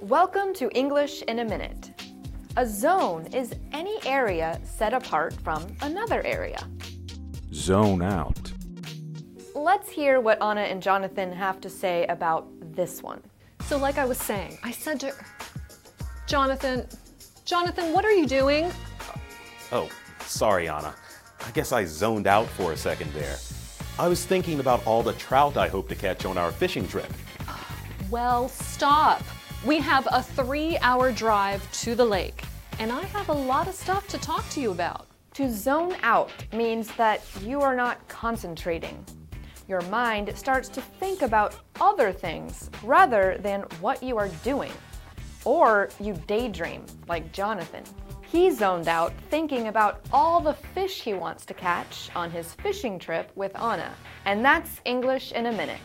Welcome to English in a Minute. A zone is any area set apart from another area. Zone out. Let's hear what Anna and Jonathan have to say about this one. So, like I was saying, I said to Jonathan, Jonathan, what are you doing? Oh, sorry, Anna. I guess I zoned out for a second there. I was thinking about all the trout I hope to catch on our fishing trip. Well, stop. We have a three hour drive to the lake, and I have a lot of stuff to talk to you about. To zone out means that you are not concentrating. Your mind starts to think about other things rather than what you are doing. Or you daydream, like Jonathan. He zoned out thinking about all the fish he wants to catch on his fishing trip with Anna. And that's English in a minute.